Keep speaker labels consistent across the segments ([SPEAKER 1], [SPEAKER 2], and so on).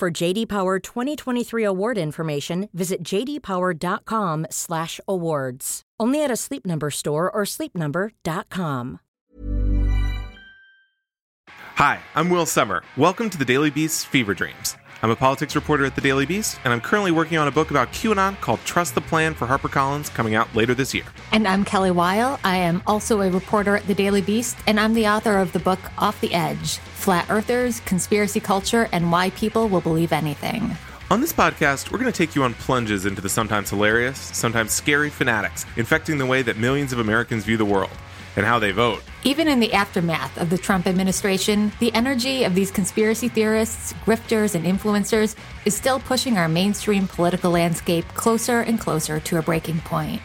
[SPEAKER 1] For JD Power 2023 award information, visit jdpower.com/awards. Only at a Sleep Number store or sleepnumber.com.
[SPEAKER 2] Hi, I'm Will Sommer. Welcome to the Daily Beast's Fever Dreams. I'm a politics reporter at the Daily Beast, and I'm currently working on a book about QAnon called Trust the Plan for HarperCollins coming out later this year.
[SPEAKER 3] And I'm Kelly Weil. I am also a reporter at the Daily Beast, and I'm the author of the book Off the Edge Flat Earthers, Conspiracy Culture, and Why People Will Believe Anything.
[SPEAKER 2] On this podcast, we're going to take you on plunges into the sometimes hilarious, sometimes scary fanatics infecting the way that millions of Americans view the world and how they vote.
[SPEAKER 3] Even in the aftermath of the Trump administration, the energy of these conspiracy theorists, grifters, and influencers is still pushing our mainstream political landscape closer and closer to a breaking point.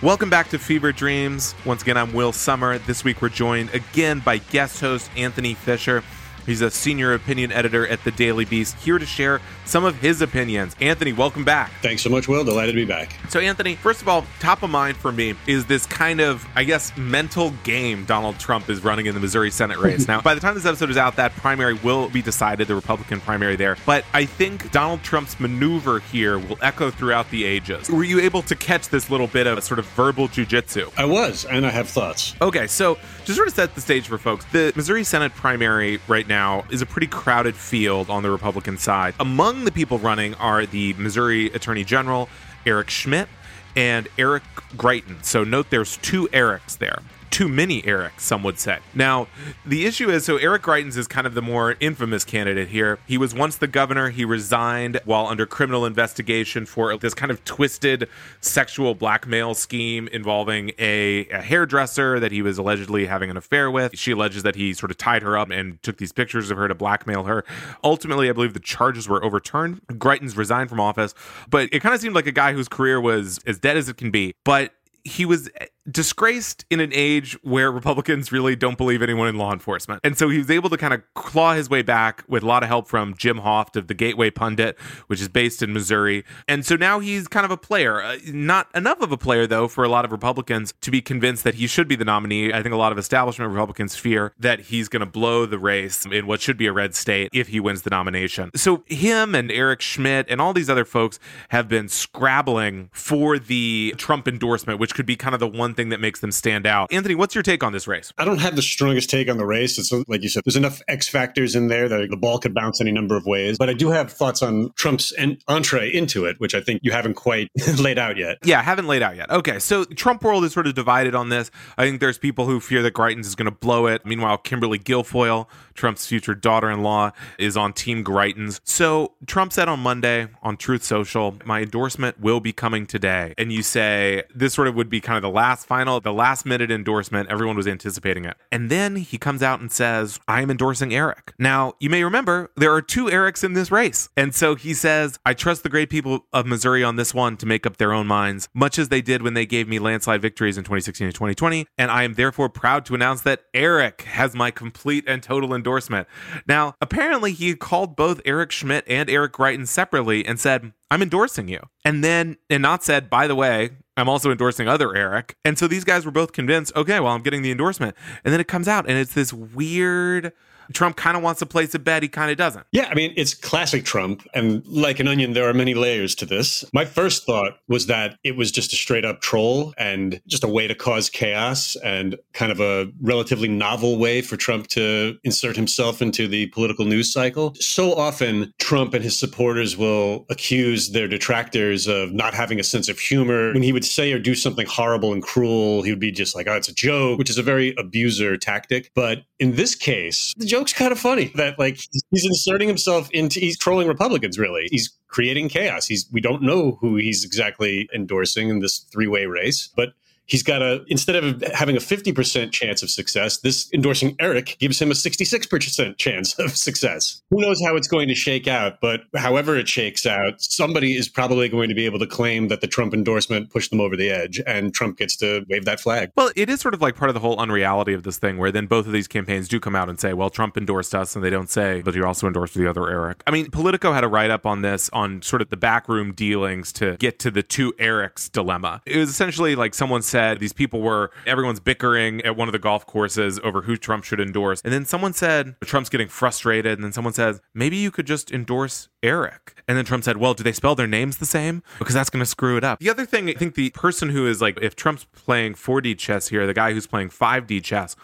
[SPEAKER 2] Welcome back to Fever Dreams. Once again, I'm Will Sommer. This week we're joined again by guest host Anthony Fisher. He's a senior opinion editor at the Daily Beast, here to share some of his opinions. Anthony, welcome back.
[SPEAKER 4] Thanks so much, Will. Delighted to be back.
[SPEAKER 2] So, Anthony, first of all, top of mind for me is this kind of, I guess, mental game Donald Trump is running in the Missouri Senate race. now, by the time this episode is out, that primary will be decided, the Republican primary there. But I think Donald Trump's maneuver here will echo throughout the ages. Were you able to catch this little bit of a sort of verbal jujitsu?
[SPEAKER 4] I was, and I have thoughts.
[SPEAKER 2] Okay, so to sort of set the stage for folks, the Missouri Senate primary right now is a pretty crowded field on the Republican side. Among the people running are the Missouri Attorney General, Eric Schmitt, and Eric Greitens. So note there's two Erics there too many Eric, some would say. Now, the issue is so Eric Greitens is kind of the more infamous candidate here. He was once the governor. He resigned while under criminal investigation for this kind of twisted sexual blackmail scheme involving a, a hairdresser that he was allegedly having an affair with. She alleges that he sort of tied her up and took these pictures of her to blackmail her. Ultimately, I believe the charges were overturned. Greitens resigned from office, but it kind of seemed like a guy whose career was as dead as it can be. But he was disgraced in an age where Republicans really don't believe anyone in law enforcement. And so he was able to kind of claw his way back with a lot of help from Jim Hoft of the Gateway Pundit, which is based in Missouri. And so now he's kind of a player. Uh, not enough of a player, though, for a lot of Republicans to be convinced that he should be the nominee. I think a lot of establishment Republicans fear that he's going to blow the race in what should be a red state if he wins the nomination. So him and Eric Schmitt and all these other folks have been scrabbling for the Trump endorsement, which could be kind of the one thing that makes them stand out. Anthony, what's your take on this race?
[SPEAKER 4] I don't have the strongest take on the race. It's like you said, there's enough X factors in there that the ball could bounce any number of ways. But I do have thoughts on Trump's entree into it, which I think you haven't quite laid out yet.
[SPEAKER 2] Yeah, haven't laid out yet. Okay, so Trump world is sort of divided on this. I think there's people who fear that Greitens is going to blow it. Meanwhile, Kimberly Guilfoyle, Trump's future daughter-in-law, is on Team Greitens. So Trump said on Monday on Truth Social, my endorsement will be coming today. And you say this sort of would be kind of the last final, the last minute endorsement. Everyone was anticipating it. And then he comes out and says, I am endorsing Eric. Now, you may remember there are two Erics in this race. And so he says, I trust the great people of Missouri on this one to make up their own minds, much as they did when they gave me landslide victories in 2016 and 2020. And I am therefore proud to announce that Eric has my complete and total endorsement. Now, apparently he called both Eric Schmitt and Eric Greitens separately and said, I'm endorsing you. And then, and not said, by the way, I'm also endorsing other Eric. And so these guys were both convinced, okay, well, I'm getting the endorsement. And then it comes out and it's this weird Trump kind of wants to place a bet, he kind of doesn't.
[SPEAKER 4] Yeah, I mean, it's classic Trump. And like an onion, there are many layers to this. My first thought was that it was just a straight up troll and just a way to cause chaos and kind of a relatively novel way for Trump to insert himself into the political news cycle. So often, Trump and his supporters will accuse their detractors of not having a sense of humor. When he would say or do something horrible and cruel, he would be just like, oh, it's a joke, which is a very abuser tactic. But in this case, the joke joke's kind of funny that like he's inserting himself into he's trolling Republicans really. He's creating chaos. He's we don't know who he's exactly endorsing in this three-way race, but he's got a, instead of having a 50% chance of success, this endorsing Eric gives him a 66% chance of success. Who knows how it's going to shake out, but however it shakes out, somebody is probably going to be able to claim that the Trump endorsement pushed them over the edge and Trump gets to wave that flag.
[SPEAKER 2] Well, it is sort of like part of the whole unreality of this thing where then both of these campaigns do come out and say, well, Trump endorsed us, and they don't say, but you also endorsed the other Eric. I mean, Politico had a write up on this on sort of the backroom dealings to get to the two Erics dilemma. It was essentially like someone said these people were, everyone's bickering at one of the golf courses over who Trump should endorse. And then someone said, Trump's getting frustrated. And then someone says, maybe you could just endorse Eric. And then Trump said, well, do they spell their names the same? Because that's going to screw it up. The other thing, I think the person who is like, if Trump's playing 4D chess here, the guy who's playing 5D chess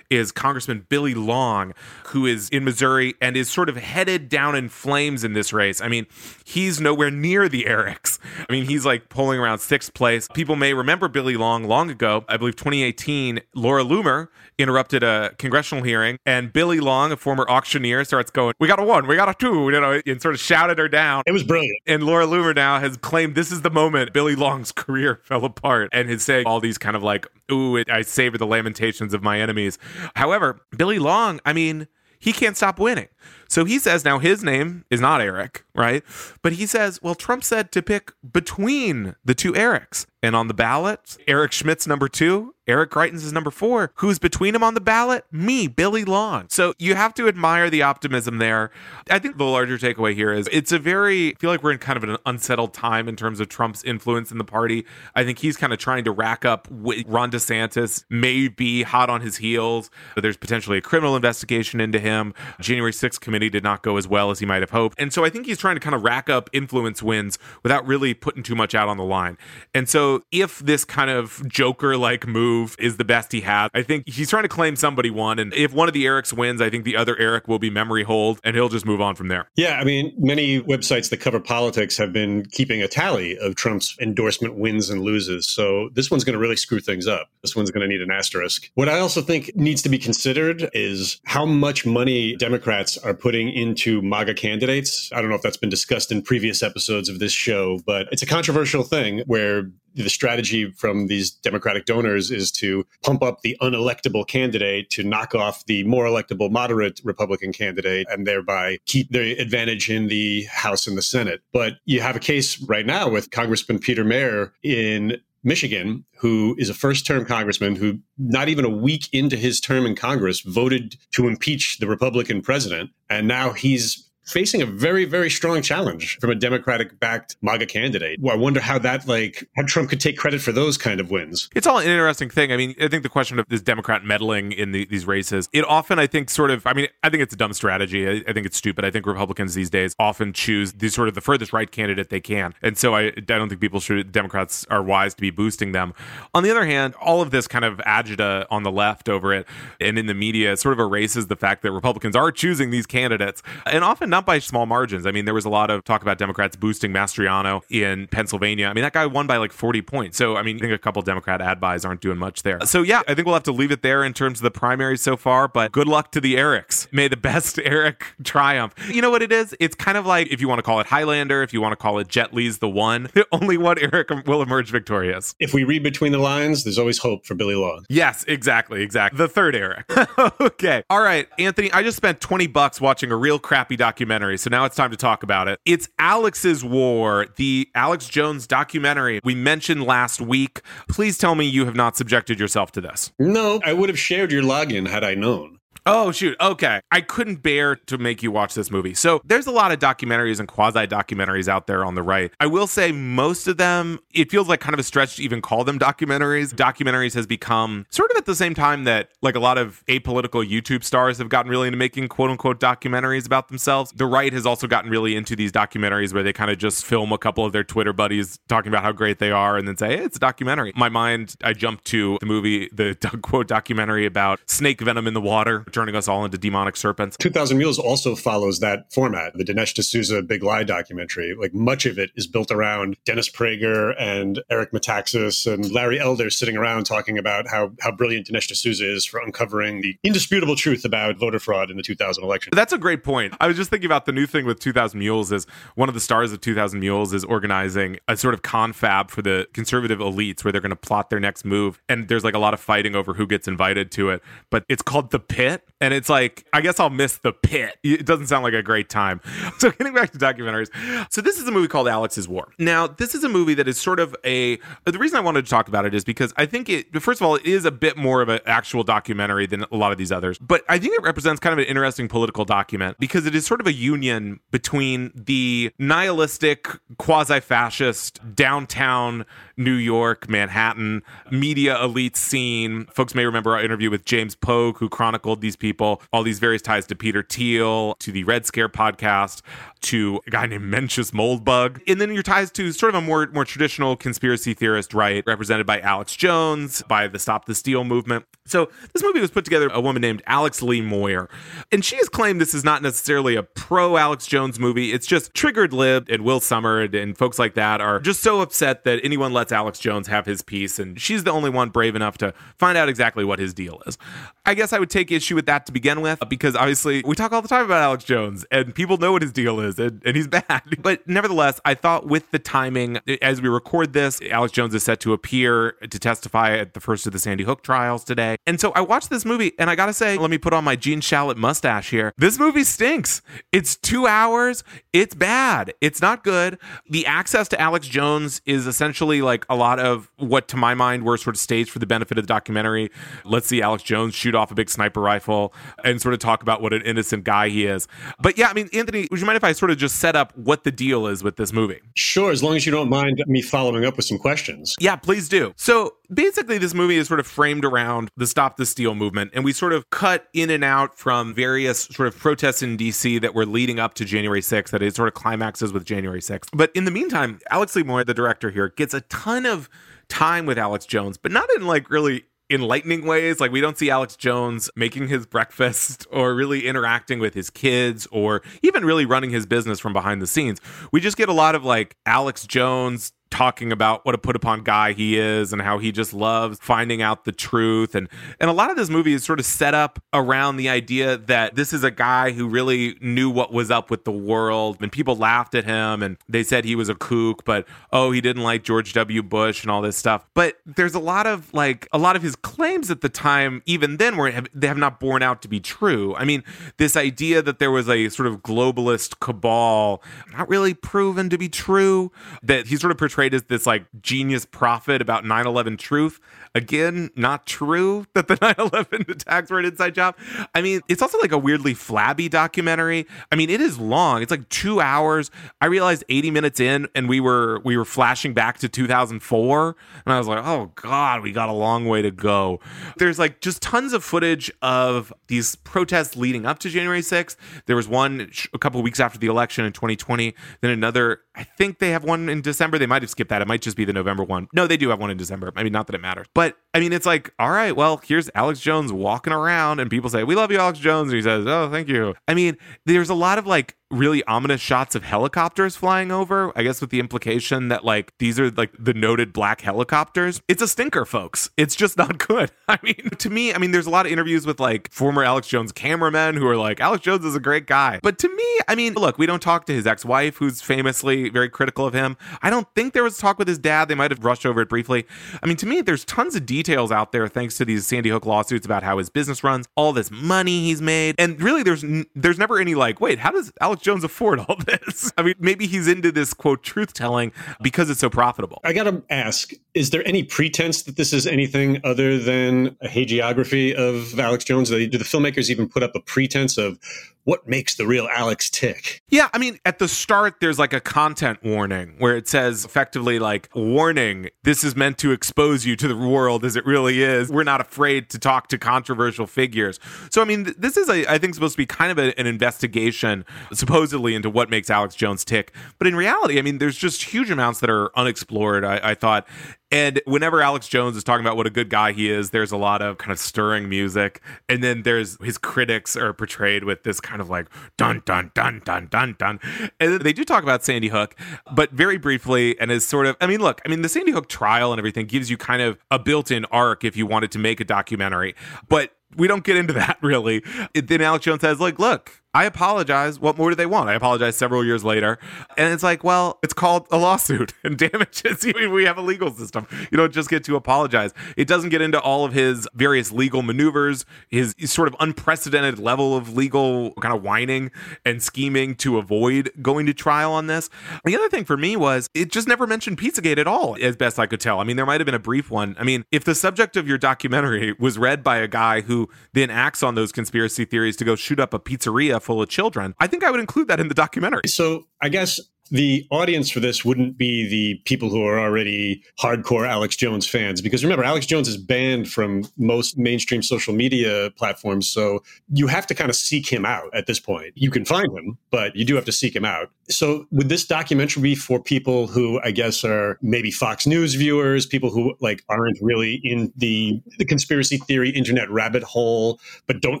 [SPEAKER 2] is Congressman Billy Long, who is in Missouri and is sort of headed down in flames in this race. I mean, he's nowhere near the Erics. I mean, he's like pulling around sixth place. People may remember Billy Long long ago. I believe 2018, Laura Loomer interrupted a congressional hearing, and Billy Long, a former auctioneer, starts going, "We got a one, we got a two, you know, and sort of shouted her down.
[SPEAKER 4] It was brilliant.
[SPEAKER 2] And Laura Loomer now has claimed this is the moment Billy Long's career fell apart, and is saying all these kind of like, "Ooh, it, I savor the lamentations of my enemies." However, Billy Long, I mean, he can't stop winning. So he says now his name is not Eric, right? But he says, well, Trump said to pick between the two Erics. And on the ballot, Eric Schmitt's number two, Eric Greitens is number four. Who's between him on the ballot? Me, Billy Long. So you have to admire the optimism there. I think the larger takeaway here is it's a very, I feel like we're in kind of an unsettled time in terms of Trump's influence in the party. I think he's kind of trying to rack up Ron DeSantis, may be hot on his heels. There's potentially a criminal investigation into him. January 6th committee did not go as well as he might have hoped. And so I think he's trying to kind of rack up influence wins without really putting too much out on the line. And so if this kind of Joker like move is the best he has, I think he's trying to claim somebody won. And if one of the Erics wins, I think the other Eric will be memory hold and he'll just move on from there.
[SPEAKER 4] Yeah. I mean, many websites that cover politics have been keeping a tally of Trump's endorsement wins and loses. So this one's going to really screw things up. This one's going to need an asterisk. What I also think needs to be considered is how much money Democrats are putting into MAGA candidates. I don't know if that's been discussed in previous episodes of this show, but it's a controversial thing where the strategy from these Democratic donors is to pump up the unelectable candidate to knock off the more electable moderate Republican candidate and thereby keep the advantage in the House and the Senate. But you have a case right now with Congressman Peter Meijer in Michigan, who is a first term congressman who, not even a week into his term in Congress, voted to impeach the Republican president. And now he's facing a very, very strong challenge from a Democratic backed MAGA candidate. Well, I wonder how that, like, how Trump could take credit for those kind of wins.
[SPEAKER 2] It's all an interesting thing. I mean, I think the question of this Democrat meddling in the, these races, it often, I think, sort of, I mean, I think it's a dumb strategy. I, I, think it's stupid. I think Republicans these days often choose the sort of the furthest right candidate they can. And so I, I don't think people should, Democrats are wise to be boosting them. On the other hand, all of this kind of agita on the left over it and in the media sort of erases the fact that Republicans are choosing these candidates and often not not by small margins. I mean, there was a lot of talk about Democrats boosting Mastriano in Pennsylvania. I mean, that guy won by like 40 points. So, I mean, I think a couple Democrat ad buys aren't doing much there. So, yeah, I think we'll have to leave it there in terms of the primaries so far. But good luck to the Erics. May the best Eric triumph. You know what it is? It's kind of like if you want to call it Highlander, if you want to call it Jet Li's the one, only one Eric will emerge victorious.
[SPEAKER 4] If we read between the lines, there's always hope for Billy Long.
[SPEAKER 2] Yes, exactly, exactly. The third Eric. okay. All right, Anthony, I just spent 20 bucks watching a real crappy documentary. So now it's time to talk about it. It's Alex's War, the Alex Jones documentary we mentioned last week. Please tell me you have not subjected yourself to this.
[SPEAKER 4] No, I would have shared your login had I known.
[SPEAKER 2] Oh, shoot. Okay. I couldn't bear to make you watch this movie. So there's a lot of documentaries and quasi documentaries out there on the right. I will say most of them, it feels like kind of a stretch to even call them documentaries. Documentaries has become sort of at the same time that like a lot of apolitical YouTube stars have gotten really into making quote unquote documentaries about themselves. The right has also gotten really into these documentaries where they kind of just film a couple of their Twitter buddies talking about how great they are and then say, hey, it's a documentary. My mind, I jumped to the movie, the quote documentary about snake venom in the water turning us all into demonic serpents.
[SPEAKER 4] 2000 Mules also follows that format. The Dinesh D'Souza Big Lie documentary, like much of it is built around Dennis Prager and Eric Metaxas and Larry Elder sitting around talking about how, how brilliant Dinesh D'Souza is for uncovering the indisputable truth about voter fraud in the 2000 election.
[SPEAKER 2] That's a great point. I was just thinking about the new thing with 2000 Mules is one of the stars of 2000 Mules is organizing a sort of confab for the conservative elites where they're going to plot their next move. And there's like a lot of fighting over who gets invited to it. But it's called The Pit. And it's like, I guess I'll miss The Pit. It doesn't sound like a great time. So getting back to documentaries. So this is a movie called Alex's War. Now, this is a movie that is sort of a, the reason I wanted to talk about it is because I think it, first of all, it is a bit more of an actual documentary than a lot of these others. But I think it represents kind of an interesting political document because it is sort of a union between the nihilistic, quasi fascist, downtown New York, Manhattan media elite scene. Folks may remember our interview with James Pogue, who chronicled these people, all these various ties to Peter Thiel, to the Red Scare podcast, to a guy named Mencius Moldbug. And then your ties to sort of a more, more traditional conspiracy theorist right, represented by Alex Jones, by the Stop the Steal movement. So this movie was put together a woman named Alex Lee Moyer. And she has claimed this is not necessarily a pro Alex Jones movie. It's just triggered lib and Will Sommer and, and folks like that are just so upset that anyone lets Alex Jones have his piece. And she's the only one brave enough to find out exactly what his deal is. I guess I would take issue with that to begin with, because obviously we talk all the time about Alex Jones and people know what his deal is and, and he's bad. But nevertheless, I thought with the timing, as we record this, Alex Jones is set to appear to testify at the first of the Sandy Hook trials today. And so I watched this movie and I gotta say, let me put on my Gene Shalit mustache here. This movie stinks. It's two hours. It's bad. It's not good. The access to Alex Jones is essentially like a lot of what, to my mind, were sort of staged for the benefit of the documentary. Let's see Alex Jones shoot off a big sniper rifle and sort of talk about what an innocent guy he is. But yeah, I mean, Anthony, would you mind if I sort of just set up what the deal is with this movie?
[SPEAKER 4] Sure, as long as you don't mind me following up with some questions.
[SPEAKER 2] Yeah, please do. So basically, this movie is sort of framed around the Stop the Steal movement, and we sort of cut in and out from various sort of protests in DC that were leading up to January 6th, that it sort of climaxes with January 6th. But in the meantime, Alex Lee Moyer, the director here, gets a ton of time with Alex Jones, but not in like really enlightening ways. Like we don't see Alex Jones making his breakfast or really interacting with his kids or even really running his business from behind the scenes. We just get a lot of like Alex Jones talking about what a put upon guy he is and how he just loves finding out the truth. And and a lot of this movie is sort of set up around the idea that this is a guy who really knew what was up with the world and people laughed at him and they said he was a kook but oh he didn't like George W. Bush and all this stuff. But there's a lot of like a lot of his claims at the time even then were they have not borne out to be true. I mean this idea that there was a sort of globalist cabal not really proven to be true that he sort of portrayed portrayed as this like genius prophet about 9-11 truth. Again not true that the 9-11 attacks were an inside job. I mean it's also like a weirdly flabby documentary. I mean it is long. It's like two hours. I realized 80 minutes in and we were we were flashing back to 2004 and i was like oh god we got a long way to go. There's like just tons of footage of these protests leading up to january 6th there was one a couple weeks after the election in 2020 then another i think they have one in december they might have skipped that. It might just be the November one. No, they do have one in December. I mean, not that it matters. But I mean, it's like, all right, well, here's Alex Jones walking around, and people say, We love you, Alex Jones. And he says, Oh, thank you. I mean, there's a lot of like really ominous shots of helicopters flying over. I guess with the implication that like these are like the noted black helicopters. It's a stinker, folks. It's just not good. I mean, to me, I mean, there's a lot of interviews with like former Alex Jones cameramen who are like, Alex Jones is a great guy. But to me, I mean, look, we don't talk to his ex wife, who's famously very critical of him. I don't think there was talk with his dad. They might have brushed over it briefly. I mean, to me, there's tons of details out there thanks to these Sandy Hook lawsuits about how his business runs, all this money he's made. And really, there's, there's never any like, wait, how does Alex Jones afford all this? I mean, maybe he's into this quote truth telling because it's so profitable.
[SPEAKER 4] I got to ask is there any pretense that this is anything other than a hagiography of Alex Jones? Do the filmmakers even put up a pretense of what makes the real Alex tick?
[SPEAKER 2] Yeah, I mean, at the start, there's like a content warning where it says effectively, like, warning, this is meant to expose you to the world as it really is. We're not afraid to talk to controversial figures. So, I mean, this is, a, I think, supposed to be kind of a, an investigation, supposedly, into what makes Alex Jones tick. But in reality, I mean, there's just huge amounts that are unexplored, I, I thought And whenever Alex Jones is talking about what a good guy he is, there's a lot of kind of stirring music. And then there's his critics are portrayed with this kind of like dun dun dun dun dun dun. And they do talk about Sandy Hook, but very briefly and is sort of I mean, look, I mean the Sandy Hook trial and everything gives you kind of a built-in arc if you wanted to make a documentary. But we don't get into that really. Then Alex Jones says, like, look, I apologize. What more do they want? I apologize several years later. And it's like, well, it's called a lawsuit and damages. we have a legal system. You don't just get to apologize. It doesn't get into all of his various legal maneuvers, his, his sort of unprecedented level of legal kind of whining and scheming to avoid going to trial on this. The other thing for me was it just never mentioned Pizzagate at all, as best I could tell. I mean, there might have been a brief one. I mean, if the subject of your documentary was read by a guy who then acts on those conspiracy theories to go shoot up a pizzeria full of children. I think I would include that in the documentary.
[SPEAKER 4] So I guess the audience for this wouldn't be the people who are already hardcore Alex Jones fans. Because remember, Alex Jones is banned from most mainstream social media platforms. So you have to kind of seek him out at this point. You can find him, but you do have to seek him out. So would this documentary be for people who I guess are maybe Fox News viewers, people who like aren't really in the, the conspiracy theory internet rabbit hole, but don't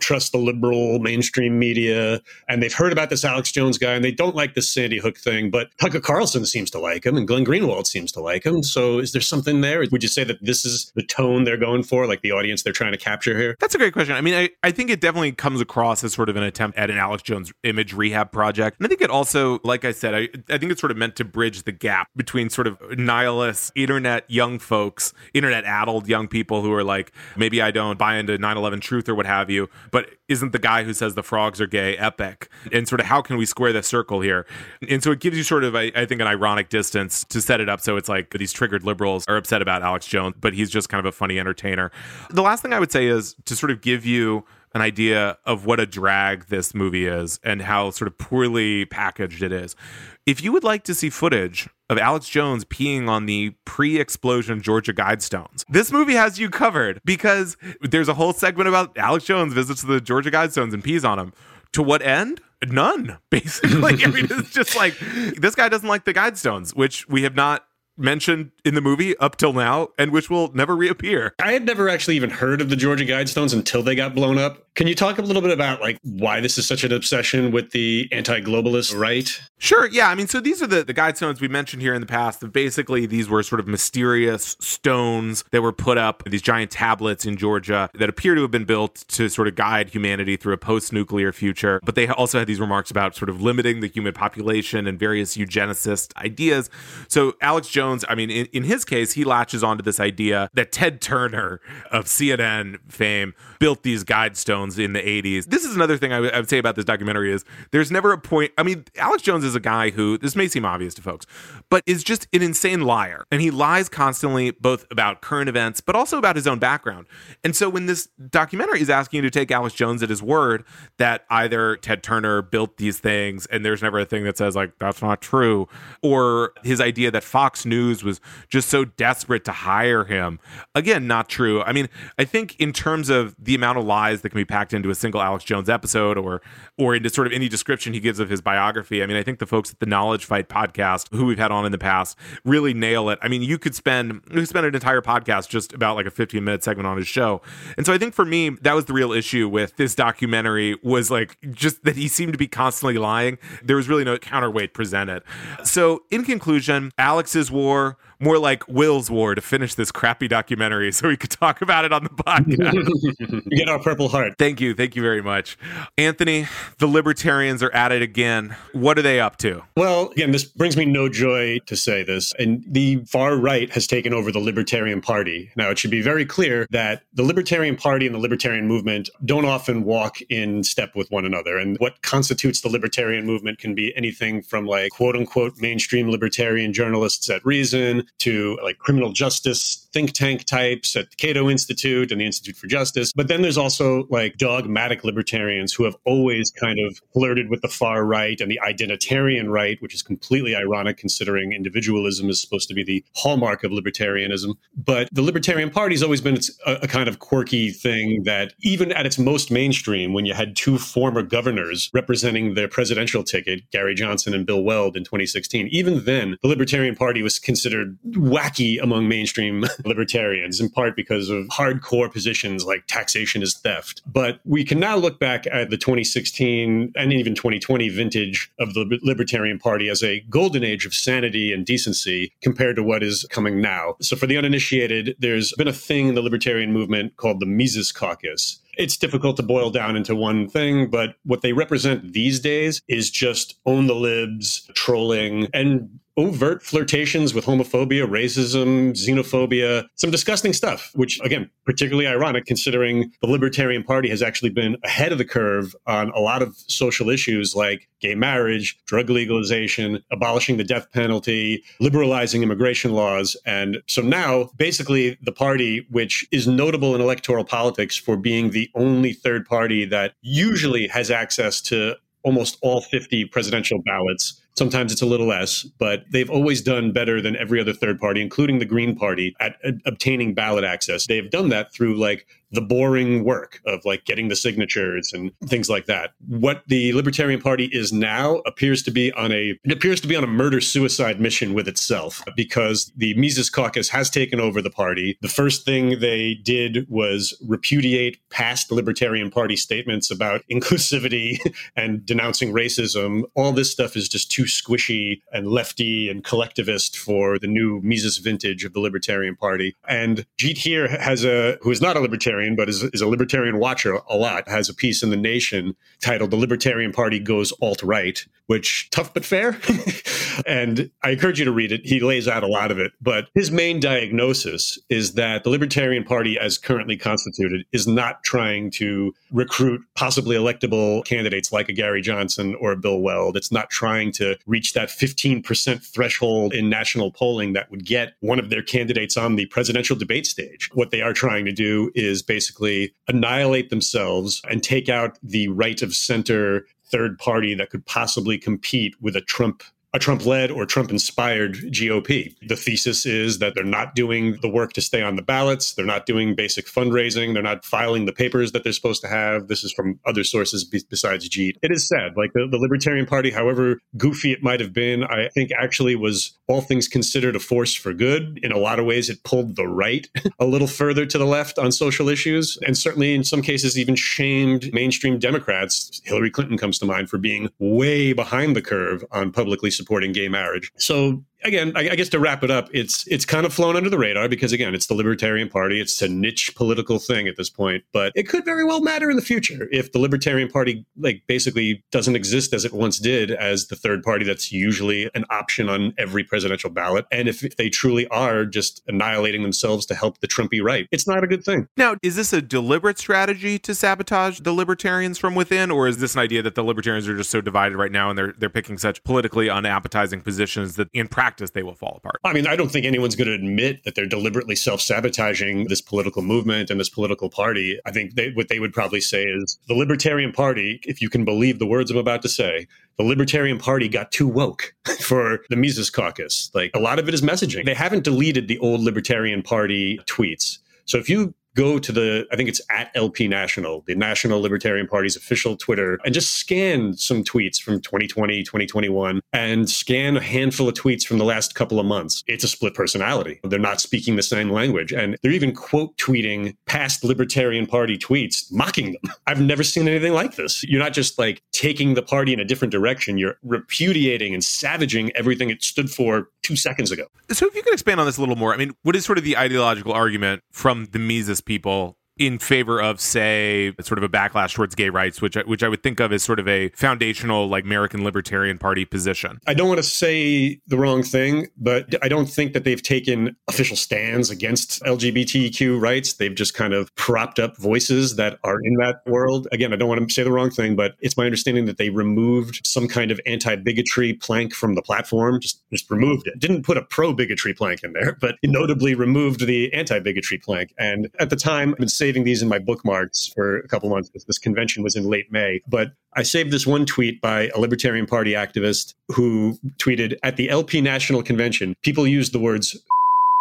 [SPEAKER 4] trust the liberal mainstream media, and they've heard about this Alex Jones guy and they don't like this Sandy Hook thing, but Tucker Carlson seems to like him and Glenn Greenwald seems to like him. So is there something there? Would you say that this is the tone they're going for, like the audience they're trying to capture here?
[SPEAKER 2] That's a great question. I mean, I, I think it definitely comes across as sort of an attempt at an Alex Jones image rehab project. And I think it also, like like I said, I, I think it's sort of meant to bridge the gap between sort of nihilist internet young folks, internet addled young people who are like, maybe I don't buy into 9 11 truth or what have you, but isn't the guy who says the frogs are gay epic? And sort of how can we square the circle here? And so it gives you sort of, I, I think, an ironic distance to set it up so it's like these triggered liberals are upset about Alex Jones, but he's just kind of a funny entertainer. The last thing I would say is to sort of give you an idea of what a drag this movie is and how sort of poorly packaged it is. If you would like to see footage of Alex Jones peeing on the pre explosion Georgia Guidestones, this movie has you covered because there's a whole segment about Alex Jones visits the Georgia Guidestones and pees on them. To what end? None, basically. I mean, it's just like this guy doesn't like the Guidestones, which we have not mentioned in the movie up till now and which will never reappear.
[SPEAKER 4] I had never actually even heard of the Georgia Guidestones until they got blown up. Can you talk a little bit about like why this is such an obsession with the anti-globalist right?
[SPEAKER 2] Sure. Yeah. I mean, so these are the, the guidestones we mentioned here in the past. Basically, these were sort of mysterious stones that were put up, these giant tablets in Georgia that appear to have been built to sort of guide humanity through a post-nuclear future. But they also had these remarks about sort of limiting the human population and various eugenicist ideas. So Alex Jones, I mean, in, in his case, he latches onto this idea that Ted Turner of CNN fame built these guidestones in the 80s. This is another thing I, w- I would say about this documentary is there's never a point. I mean, Alex Jones is a guy who this may seem obvious to folks, but is just an insane liar, and he lies constantly, both about current events but also about his own background. And so when this documentary is asking you to take Alex Jones at his word that either Ted Turner built these things and there's never a thing that says like that's not true, or his idea that Fox News was just so desperate to hire him, again, not true. I mean, I think in terms of the amount of lies that can be packed into a single Alex Jones episode or or into sort of any description he gives of his biography. I mean, I think the folks at the Knowledge Fight podcast, who we've had on in the past, really nail it. I mean, you could spend you could spend an entire podcast just about like a 15 minute segment on his show. And so I think for me, that was the real issue with this documentary was like just that he seemed to be constantly lying. There was really no counterweight presented. So in conclusion, Alex's war more like Will's War to finish this crappy documentary so we could talk about it on the podcast.
[SPEAKER 4] you get our Purple Heart.
[SPEAKER 2] Thank you. Thank you very much. Anthony, the libertarians are at it again. What are they up to?
[SPEAKER 4] Well, again, this brings me no joy to say this. And the far right has taken over the Libertarian Party. Now, it should be very clear that the Libertarian Party and the Libertarian movement don't often walk in step with one another. And what constitutes the Libertarian movement can be anything from like quote unquote mainstream libertarian journalists at Reason to like criminal justice think tank types at the Cato Institute and the Institute for Justice. But then there's also like dogmatic libertarians who have always kind of flirted with the far right and the identitarian right, which is completely ironic considering individualism is supposed to be the hallmark of libertarianism. But the Libertarian Party has always been a, a kind of quirky thing that even at its most mainstream, when you had two former governors representing their presidential ticket, Gary Johnson and Bill Weld in 2016, even then the Libertarian Party was considered wacky among mainstream libertarians, in part because of hardcore positions like taxation is theft. But we can now look back at the 2016 and even 2020 vintage of the Libertarian Party as a golden age of sanity and decency compared to what is coming now. So, for the uninitiated, there's been a thing in the libertarian movement called the Mises Caucus it's difficult to boil down into one thing, but what they represent these days is just own the libs, trolling, and overt flirtations with homophobia, racism, xenophobia, some disgusting stuff, which, again, particularly ironic considering the Libertarian Party has actually been ahead of the curve on a lot of social issues like gay marriage, drug legalization, abolishing the death penalty, liberalizing immigration laws. And so now, basically, the party, which is notable in electoral politics for being the only third party that usually has access to almost all 50 presidential ballots Sometimes it's a little less, but they've always done better than every other third party, including the Green Party, at, at obtaining ballot access. They've done that through like the boring work of like getting the signatures and things like that. What the Libertarian Party is now appears to be on a it appears to be on a murder suicide mission with itself because the Mises Caucus has taken over the party. The first thing they did was repudiate past Libertarian Party statements about inclusivity and denouncing racism. All this stuff is just too squishy and lefty and collectivist for the new Mises vintage of the Libertarian Party. And Jeet Heer has a who is not a libertarian libertarian, but is, is a libertarian watcher a lot, has a piece in The Nation titled The Libertarian Party Goes Alt Right, which tough but fair. and I encourage you to read it. He lays out a lot of it. But his main diagnosis is that the Libertarian Party, as currently constituted, is not trying to recruit possibly electable candidates like a Gary Johnson or a Bill Weld. It's not trying to reach that 15% threshold in national polling that would get one of their candidates on the presidential debate stage. What they are trying to do is basically annihilate themselves and take out the right of center third party that could possibly compete with a Trump a Trump led or Trump inspired GOP. The thesis is that they're not doing the work to stay on the ballots. They're not doing basic fundraising. They're not filing the papers that they're supposed to have. This is from other sources besides Jeet. It is sad. Like the, the Libertarian Party, however goofy it might have been, I think actually was all things considered a force for good. In a lot of ways, it pulled the right a little further to the left on social issues. And certainly in some cases, even shamed mainstream Democrats. Hillary Clinton comes to mind for being way behind the curve on publicly supporting gay marriage. So again, I, I, guess to wrap it up, it's it's kind of flown under the radar because again, it's the Libertarian Party. It's a niche political thing at this point, but it could very well matter in the future if the Libertarian Party like basically doesn't exist as it once did as the third party that's usually an option on every presidential ballot, and if they truly are just annihilating themselves to help the Trumpy right. It's not a good thing.
[SPEAKER 2] Now, is this a deliberate strategy to sabotage the libertarians from within, or is this an idea that the libertarians are just so divided right now and they're they're picking such politically unappetizing positions that in practice practice, they will fall apart.
[SPEAKER 4] I mean, I don't think anyone's going to admit that they're deliberately self sabotaging this political movement and this political party. I think they, what they would probably say is the Libertarian Party, if you can believe the words I'm about to say, the Libertarian Party got too woke for the Mises Caucus. Like a lot of it is messaging. They haven't deleted the old Libertarian Party tweets. So if you go to the, I think it's at LP National, the National Libertarian Party's official Twitter, and just scan some tweets from 2020, 2021, and scan a handful of tweets from the last couple of months. It's a split personality. They're not speaking the same language. And they're even quote tweeting past Libertarian Party tweets, mocking them. I've never seen anything like this. You're not just like taking the party in a different direction, you're repudiating and savaging everything it stood for two seconds ago.
[SPEAKER 2] So, if you could expand on this a little more, I mean, what is sort of the ideological argument from the Mises people in favor of, say, sort of a backlash towards gay rights, which I, which I would think of as sort of a foundational, like American Libertarian Party position.
[SPEAKER 4] I don't want to say the wrong thing, but I don't think that they've taken official stands against LGBTQ rights. They've just kind of propped up voices that are in that world. Again, I don't want to say the wrong thing, but it's my understanding that they removed some kind of anti-bigotry plank from the platform. Just just removed it. Didn't put a pro-bigotry plank in there, but notably removed the anti-bigotry plank. And at the time, I've been saying saving these in my bookmarks for a couple months because this convention was in late May. But I saved this one tweet by a Libertarian Party activist who tweeted at the LP National Convention, people used the words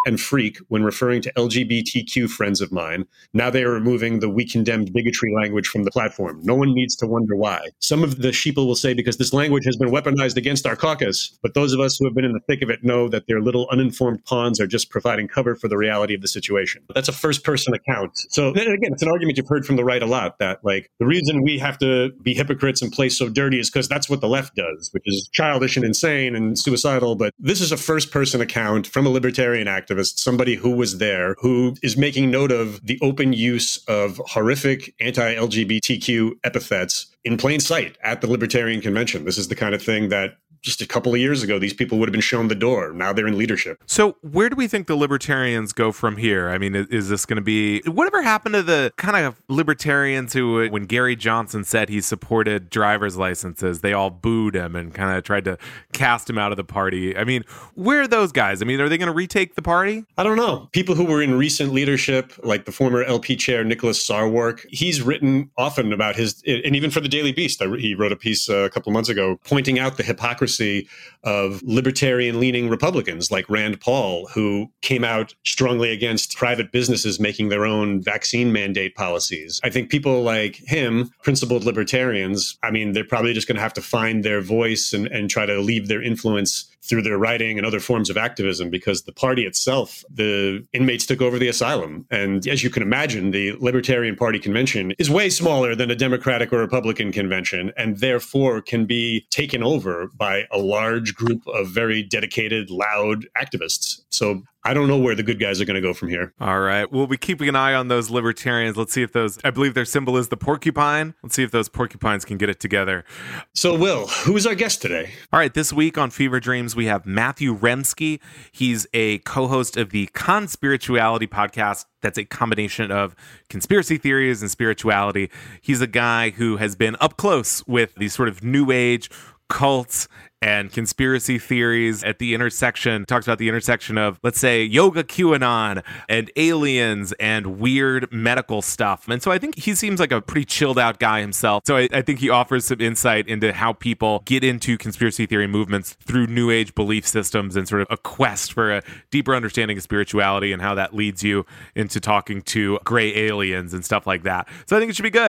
[SPEAKER 4] and freak when referring to LGBTQ friends of mine. Now they are removing the we condemned bigotry language from the platform. No one needs to wonder why. Some of the sheeple will say because this language has been weaponized against our caucus, but those of us who have been in the thick of it know that their little uninformed pawns are just providing cover for the reality of the situation. That's a first person account. So again, it's an argument you've heard from the right a lot that like the reason we have to be hypocrites and play so dirty is because that's what the left does, which is childish and insane and suicidal. But this is a first person account from a libertarian activist, somebody who was there, who is making note of the open use of horrific anti LGBTQ epithets in plain sight at the Libertarian Convention. This is the kind of thing that just a couple of years ago, these people would have been shown the door. Now they're in leadership.
[SPEAKER 2] So, where do we think the libertarians go from here? I mean, is, is this going to be whatever happened to the kind of libertarians who, when Gary Johnson said he supported driver's licenses, they all booed him and kind of tried to cast him out of the party? I mean, where are those guys? I mean, are they going to retake the party?
[SPEAKER 4] I don't know. People who were in recent leadership, like the former LP chair Nicholas Sarwark, he's written often about his, and even for the Daily Beast, he wrote a piece uh, a couple of months ago pointing out the hypocrisy hypocrisy of libertarian leaning Republicans like Rand Paul, who came out strongly against private businesses making their own vaccine mandate policies. I think people like him, principled libertarians, I mean, they're probably just going to have to find their voice and, and try to leave their influence through their writing and other forms of activism because the party itself, the inmates took over the asylum. And as you can imagine, the Libertarian Party convention is way smaller than a Democratic or Republican convention and therefore can be taken over by a large group of very dedicated, loud activists. So I don't know where the good guys are going to go from here.
[SPEAKER 2] All right. We'll be keeping an eye on those libertarians. Let's see if those, I believe their symbol is the porcupine. Let's see if those porcupines can get it together.
[SPEAKER 4] So, Will, who's our guest today?
[SPEAKER 2] All right. This week on Fever Dreams, we have Matthew Remski. He's a co host of the Conspirituality podcast. That's a combination of conspiracy theories and spirituality. He's a guy who has been up close with these sort of new age cults and conspiracy theories at the intersection. Talks about the intersection of let's say yoga qanon and aliens and weird medical stuff. And so i think he seems like a pretty chilled out guy himself. So I, I, think he offers some insight into how people get into conspiracy theory movements through new age belief systems and sort of a quest for a deeper understanding of spirituality and how that leads you into talking to gray aliens and stuff like that. So i think it should be good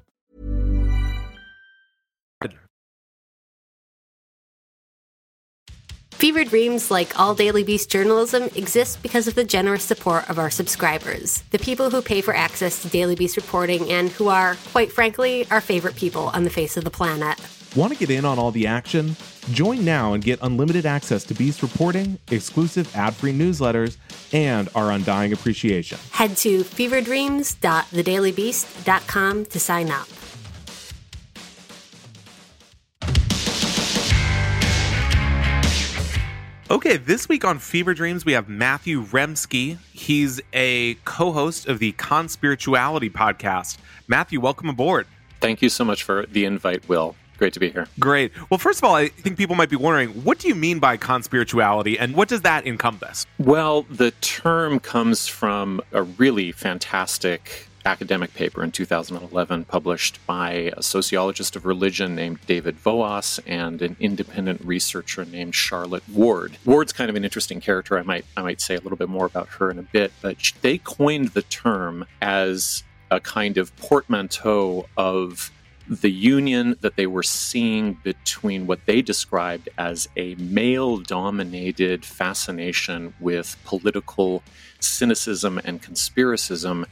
[SPEAKER 5] Fever Dreams, like all Daily Beast journalism, exists because of the generous support of our subscribers, the people who pay for access to Daily Beast reporting and who are, quite frankly, our favorite people on the face of the planet.
[SPEAKER 2] Want to get in on all the action? Join now and get unlimited access to Beast reporting, exclusive ad free newsletters, and our undying appreciation.
[SPEAKER 5] Head to feverdreams.thedailybeast.com to sign up.
[SPEAKER 2] Okay, this week on Fever Dreams, we have Matthew Remski. He's a co host of the Conspirituality podcast. Matthew, welcome aboard.
[SPEAKER 6] Thank you so much for the invite, Will. Great to be here.
[SPEAKER 2] Great. Well, first of all, I think people might be wondering what do you mean by conspirituality and what does that encompass?
[SPEAKER 6] Well, the term comes from a really fantastic academic paper in 2011 published by a sociologist of religion named David Voas and an independent researcher named Charlotte Ward. Ward's kind of an interesting character. I might I might say a little bit more about her in a bit, but they coined the term as a kind of portmanteau of the union that they were seeing between what they described as a male dominated fascination with political cynicism and conspiracism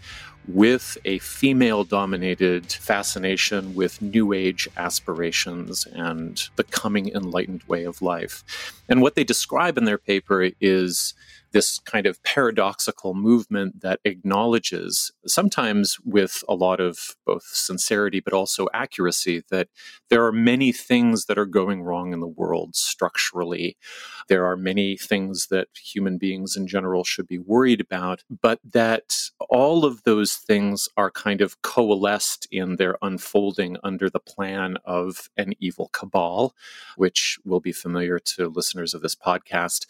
[SPEAKER 6] with a female dominated fascination with New Age aspirations and the coming enlightened way of life. And what they describe in their paper is this kind of paradoxical movement that acknowledges, sometimes with a lot of both sincerity but also accuracy, that there are many things that are going wrong in the world structurally. There are many things that human beings in general should be worried about, but that all of those things are kind of coalesced in their unfolding under the plan of an evil cabal, which will be familiar to listeners of this podcast.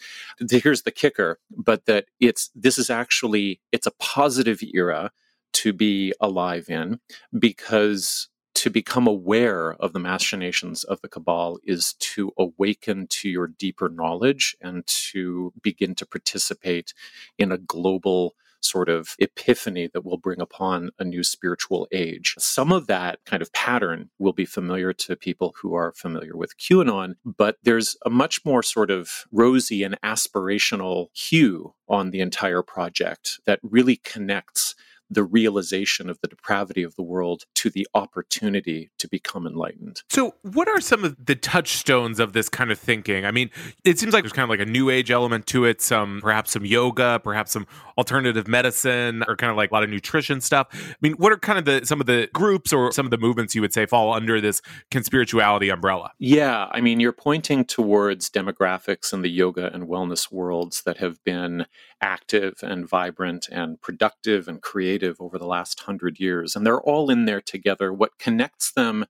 [SPEAKER 6] Here's the kicker but that it's this is actually it's a positive era to be alive in because to become aware of the machinations of the cabal is to awaken to your deeper knowledge and to begin to participate in a global sort of epiphany that will bring upon a new spiritual age. Some of that kind of pattern will be familiar to people who are familiar with QAnon, but there's a much more sort of rosy and aspirational hue on the entire project that really connects the realization of the depravity of the world to the opportunity to become enlightened.
[SPEAKER 2] So, what are some of the touchstones of this kind of thinking? I mean, it seems like there's kind of like a new age element to it, some perhaps some yoga, perhaps some alternative medicine, or kind of like a lot of nutrition stuff. I mean, what are kind of the some of the groups or some of the movements you would say fall under this conspirituality umbrella?
[SPEAKER 6] Yeah, I mean, you're pointing towards demographics in the yoga and wellness worlds that have been active and vibrant and productive and creative over the last hundred years. And they're all in there together. What connects them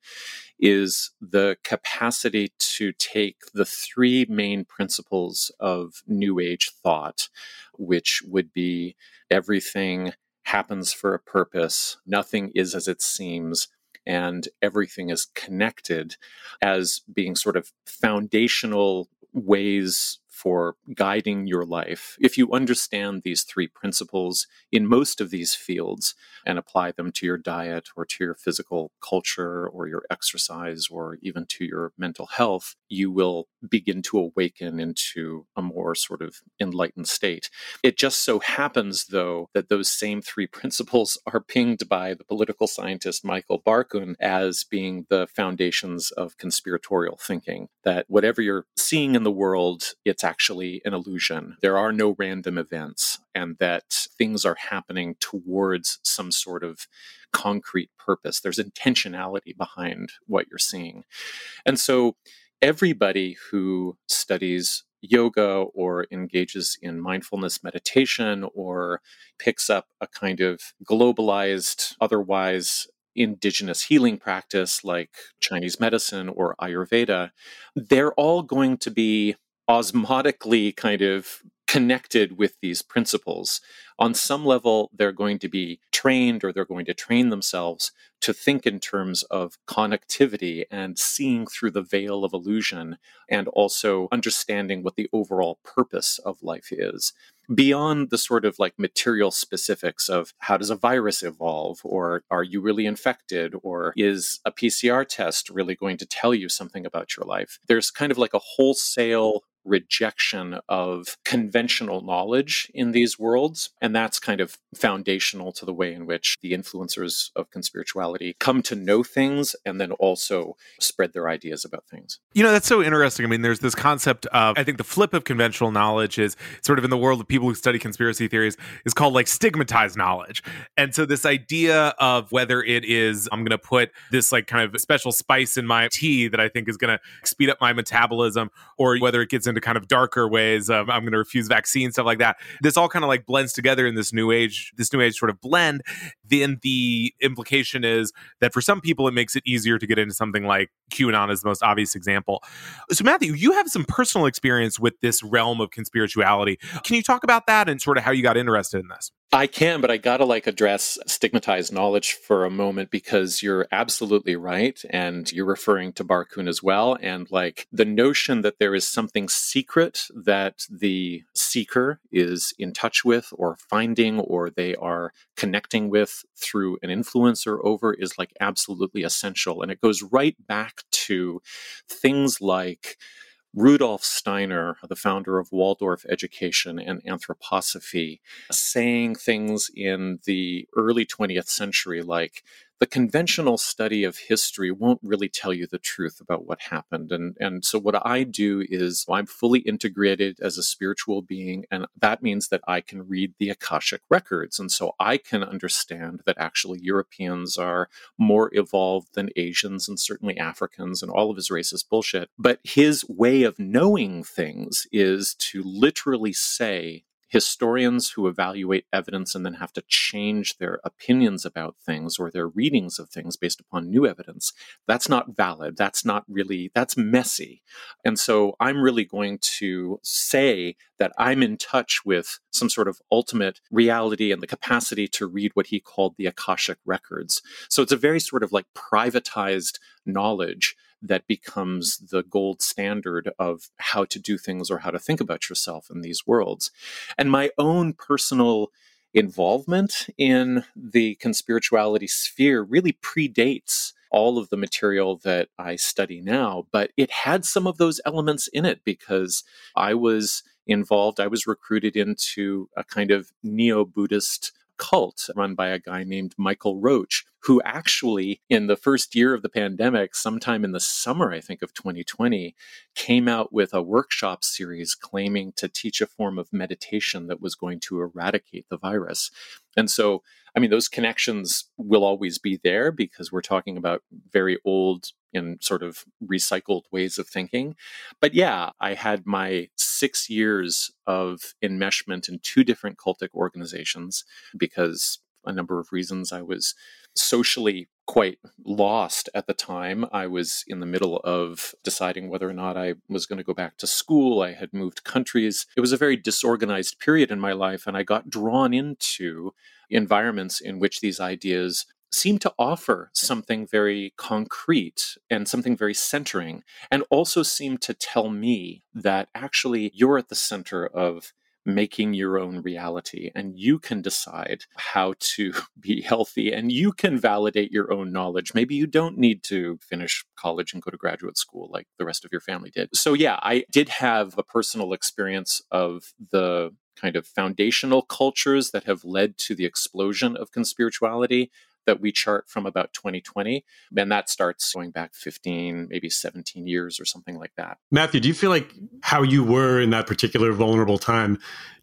[SPEAKER 6] is the capacity to take the three main principles of New Age thought, which would be everything happens for a purpose, nothing is as it seems, and everything is connected as being sort of foundational ways for guiding your life. If you understand these three principles in most of these fields and apply them to your diet or to your physical culture or your exercise or even to your mental health, you will begin to awaken into a more sort of enlightened state. It just so happens, though, that those same three principles are pinged by the political scientist Michael Barkun as being the foundations of conspiratorial thinking. That whatever you're seeing in the world, it's actually an illusion. There are no random events, and that things are happening towards some sort of concrete purpose. There's intentionality behind what you're seeing. And so, everybody who studies yoga or engages in mindfulness meditation or picks up a kind of globalized, otherwise indigenous healing practice like Chinese medicine or Ayurveda, they're all going to be osmotically kind of connected with these principles. On some level, they're going to be trained or they're going to train themselves to think in terms of connectivity and seeing through the veil of illusion and also understanding what the overall purpose of life is beyond the sort of like material specifics of how does a virus evolve or are you really infected or is a PCR test really going to tell you something about your life there's kind of like a wholesale rejection of conventional knowledge in these worlds. And that's kind of foundational to the way in which the influencers of conspirituality come to know things and then also spread their ideas about things.
[SPEAKER 2] You know, that's so interesting. I mean, there's this concept of, I think the flip of conventional knowledge is sort of in the world of people who study conspiracy theories is called like stigmatized knowledge. And so this idea of whether it is, I'm going to put this like kind of special spice in my tea that I think is going to speed up my metabolism, or whether it gets into kind of darker ways of I'm going to refuse vaccines, stuff like that. This all kind of like blends together in this new age, this new age sort of blend. Then the implication is that for some people, it makes it easier to get into something like QAnon is the most obvious example. So, Matthew, you have some personal experience with this realm of conspirituality. Can you talk about that and sort of how you got interested in this?
[SPEAKER 6] I can, but I gotta like address stigmatized knowledge for a moment because you're absolutely right. And you're referring to Barkun as well. And like the notion that there is something secret that the seeker is in touch with or finding or they are connecting with through an influencer over is like absolutely essential. And it goes right back to things like Rudolf Steiner, the founder of Waldorf education and anthroposophy, saying things in the early 20th century like, the conventional study of history won't really tell you the truth about what happened. And, and so what I do is I'm fully integrated as a spiritual being. And that means that I can read the Akashic records. And so I can understand that actually Europeans are more evolved than Asians and certainly Africans and all of his racist bullshit. But his way of knowing things is to literally say historians who evaluate evidence and then have to change their opinions about things or their readings of things based upon new evidence that's not valid. That's not really that's messy. And so i'm really going to say that i'm in touch with some sort of ultimate reality and the capacity to read what he called the akashic records. So it's a very sort of like privatized knowledge that becomes the gold standard of how to do things or how to think about yourself in these worlds. And my own personal involvement in the conspirituality sphere really predates all of the material that I study now, but it had some of those elements in it because I was involved, I was recruited into a kind of neo Buddhist cult run by a guy named Michael Roach, who actually, in the first year of the pandemic, sometime in the summer, I think, of 2020, came out with a workshop series claiming to teach a form of meditation that was going to eradicate the virus. And so, I mean, those connections will always be there because we're talking about very old and sort of recycled ways of thinking. But yeah, I had my six years of enmeshment in two different cultic organizations because a number of reasons I was socially quite lost at the time. I was in the middle of deciding whether or not I was going to go back to school. I had moved countries. It was a very disorganized period in my life, and I got drawn into environments in which these ideas seem to offer something very concrete and something very centering, and also seem to tell me that actually you're at the center of making your own reality and you can decide how to be healthy and you can validate your own knowledge. Maybe you don't need to finish college and go to graduate school like the rest of your family did. So, yeah, I did have a personal experience of the kind of foundational cultures that have led to the explosion of conspirituality that we chart from about 2020. And that starts going back 15, maybe 17 years or something like that.
[SPEAKER 4] Matthew, do you feel like how you were in that particular vulnerable time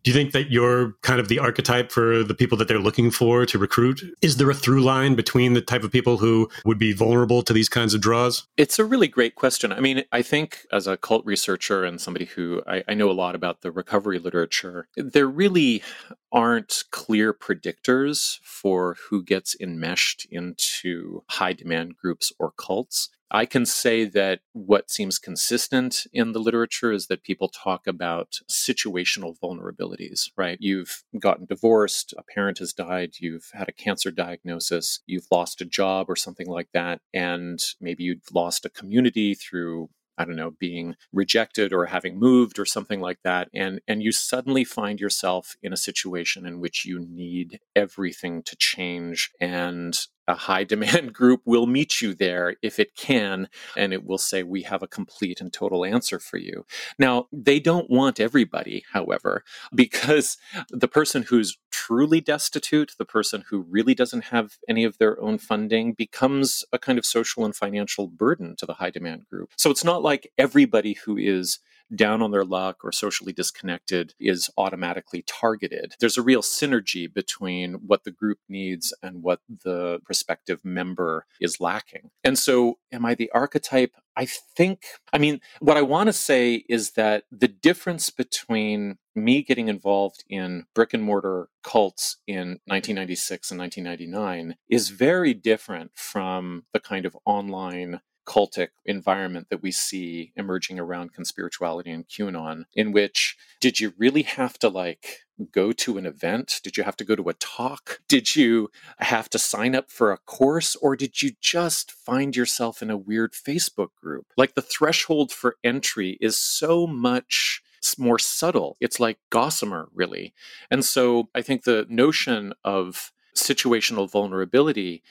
[SPEAKER 4] do you think that you're kind of the archetype for the people that they're looking for to recruit? Is there a through line between the type of people who would be vulnerable to these kinds of draws?
[SPEAKER 6] It's a really great question. I mean, I think as a cult researcher and somebody who I, I know a lot about the recovery literature, there really aren't clear predictors for who gets enmeshed into high demand groups or cults. I can say that what seems consistent in the literature is that people talk about situational vulnerabilities, right? You've gotten divorced, a parent has died, you've had a cancer diagnosis, you've lost a job or something like that, and maybe you've lost a community through I don't know, being rejected or having moved or something like that. And, and you suddenly find yourself in a situation in which you need everything to change and a high demand group will meet you there if it can, and it will say, We have a complete and total answer for you. Now, they don't want everybody, however, because the person who's truly destitute, the person who really doesn't have any of their own funding, becomes a kind of social and financial burden to the high demand group. So it's not like everybody who is down on their luck or socially disconnected is automatically targeted. There's a real synergy between what the group needs and what the prospective member is lacking. And so, am I the archetype? I think, I mean, what I want to say is that the difference between me getting involved in brick and mortar cults in 1996 and 1999 is very different from the kind of online cultic environment that we see emerging around conspirituality and QAnon, in which did you really have to like go to an event? Did you have to go to a talk? Did you have to sign up for a course? Or did you just find yourself in a weird Facebook group? Like the threshold for entry is so much more subtle. It's like gossamer, really. And so I think the notion of situational vulnerability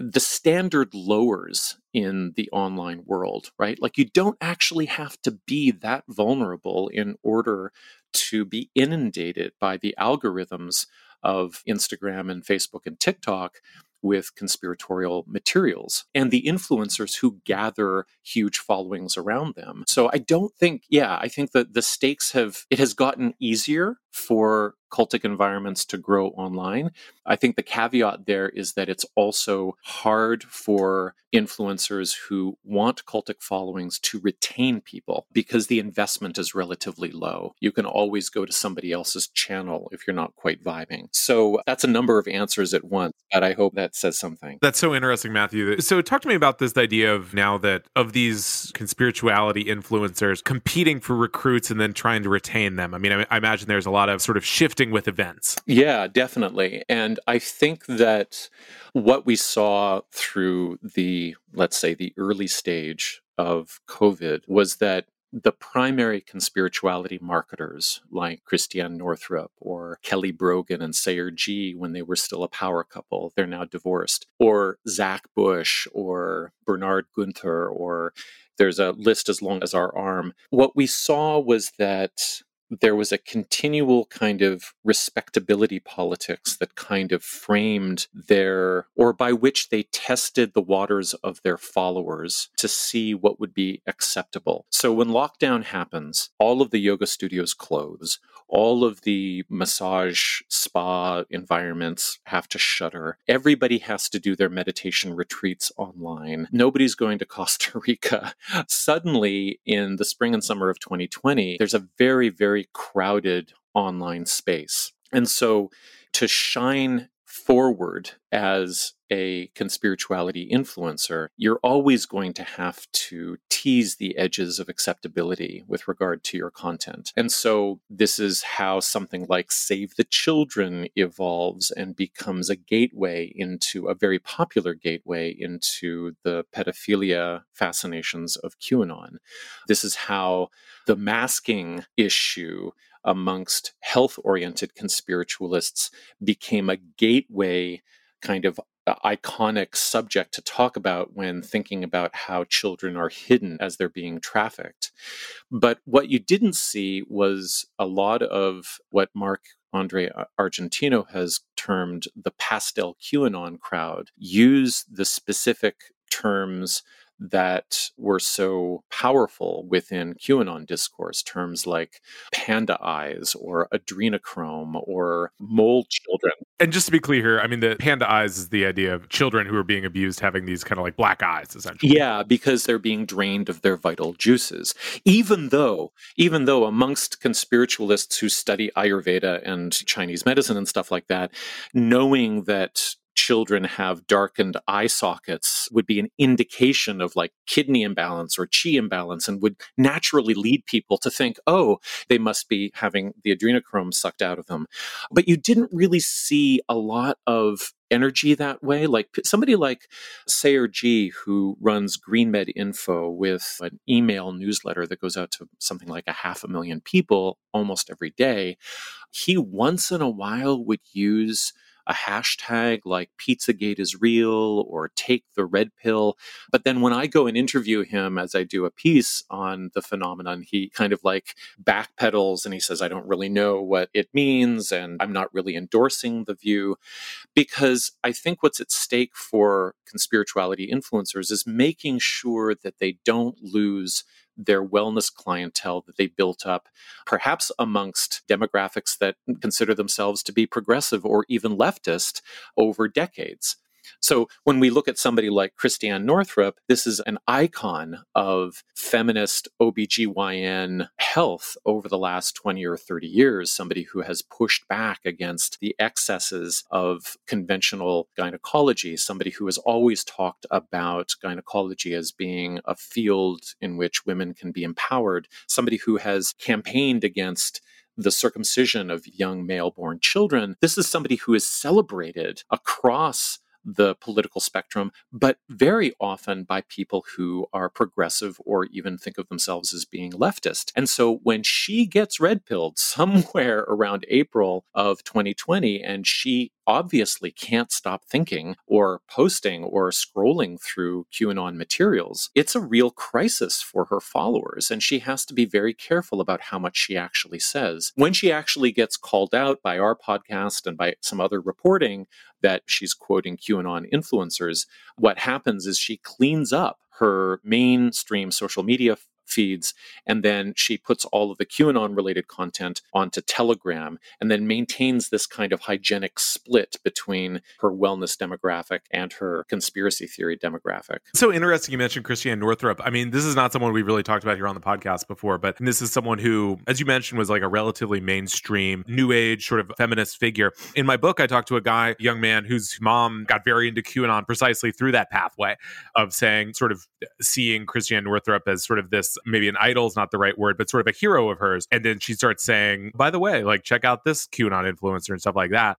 [SPEAKER 6] the standard lowers in the online world, right? Like you don't actually have to be that vulnerable in order to be inundated by the algorithms of Instagram and Facebook and TikTok, with conspiratorial materials and the influencers who gather huge followings around them. So I don't think, yeah, I think that the stakes have, it has gotten easier for cultic environments to grow online. I think the caveat there is that it's also hard for influencers who want cultic followings to retain people because the investment is relatively low. You can always go to somebody else's channel if you're not quite vibing. So that's a number of answers at once, but I hope that says something.
[SPEAKER 2] That's so interesting, Matthew. So talk to me about this idea of now that of these conspirituality influencers competing for recruits and then trying to retain them. I mean, I, I imagine there's a lot of sort of shifting with events.
[SPEAKER 6] Yeah, definitely. And I think that what we saw through the, let's say, the early stage of COVID was that the primary conspirituality marketers like Christiane Northrup or Kelly Brogan and Sayer Ji when they were still a power couple, they're now divorced, or Zach Bush or Bernhard Guenther, or there's a list as long as our arm. What we saw was that there was a continual kind of respectability politics that kind of framed their, or by which they tested the waters of their followers to see what would be acceptable. So when lockdown happens, all of the yoga studios close, all of the massage spa environments have to shutter. Everybody has to do their meditation retreats online. Nobody's going to Costa Rica. Suddenly, in the spring and summer of 2020, there's a very, very crowded online space. And so to shine forward as a conspirituality influencer, you're always going to have to tease the edges of acceptability with regard to your content. And so this is how something like Save the Children evolves and becomes a gateway into a very popular gateway into the pedophilia fascinations of QAnon. This is how the masking issue amongst health oriented conspiritualists became a gateway kind of uh, iconic subject to talk about when thinking about how children are hidden as they're being trafficked. But what you didn't see was a lot of what Mark Andre Argentino has termed the pastel QAnon crowd use the specific terms that were so powerful within QAnon discourse, terms like panda eyes or adrenochrome or mole children.
[SPEAKER 2] And just to be clear here, I mean, the panda eyes is the idea of children who are being abused having these kind of like black eyes, essentially.
[SPEAKER 6] Yeah, because they're being drained of their vital juices. Even though, even though amongst conspiritualists who study Ayurveda and Chinese medicine and stuff like that, knowing that children have darkened eye sockets would be an indication of like kidney imbalance or chi imbalance and would naturally lead people to think, oh, they must be having the adrenochrome sucked out of them. But you didn't really see a lot of energy that way. Like somebody like Sayer Ji, who runs GreenMed Info with an email newsletter that goes out to something like a half a million people almost every day, he once in a while would use a hashtag like Pizzagate is real or take the red pill. But then when I go and interview him as I do a piece on the phenomenon, he kind of like backpedals and he says, I don't really know what it means and I'm not really endorsing the view. Because I think what's at stake for conspirituality influencers is making sure that they don't lose their wellness clientele that they built up, perhaps amongst demographics that consider themselves to be progressive or even leftist over decades. So when we look at somebody like Christiane Northrup, this is an icon of feminist OBGYN health over the last 20 or 30 years, somebody who has pushed back against the excesses of conventional gynecology, somebody who has always talked about gynecology as being a field in which women can be empowered, somebody who has campaigned against the circumcision of young male born children. This is somebody who is celebrated across the political spectrum, but very often by people who are progressive or even think of themselves as being leftist. And so when she gets red pilled somewhere around April of 2020 and she obviously can't stop thinking or posting or scrolling through QAnon materials, it's a real crisis for her followers. And she has to be very careful about how much she actually says. When she actually gets called out by our podcast and by some other reporting that she's quoting QAnon influencers, what happens is she cleans up her mainstream social media feeds. And then she puts all of the QAnon related content onto Telegram and then maintains this kind of hygienic split between her wellness demographic and her conspiracy theory demographic.
[SPEAKER 2] So interesting you mentioned Christiane Northrup. I mean, this is not someone we've really talked about here on the podcast before, but this is someone who, as you mentioned, was like a relatively mainstream, new age sort of feminist figure. In my book, I talked to a guy, young man, whose mom got very into QAnon precisely through that pathway of saying, sort of seeing Christiane Northrup as sort of this maybe an idol is not the right word, but sort of a hero of hers. And then she starts saying, by the way, like check out this QAnon influencer and stuff like that.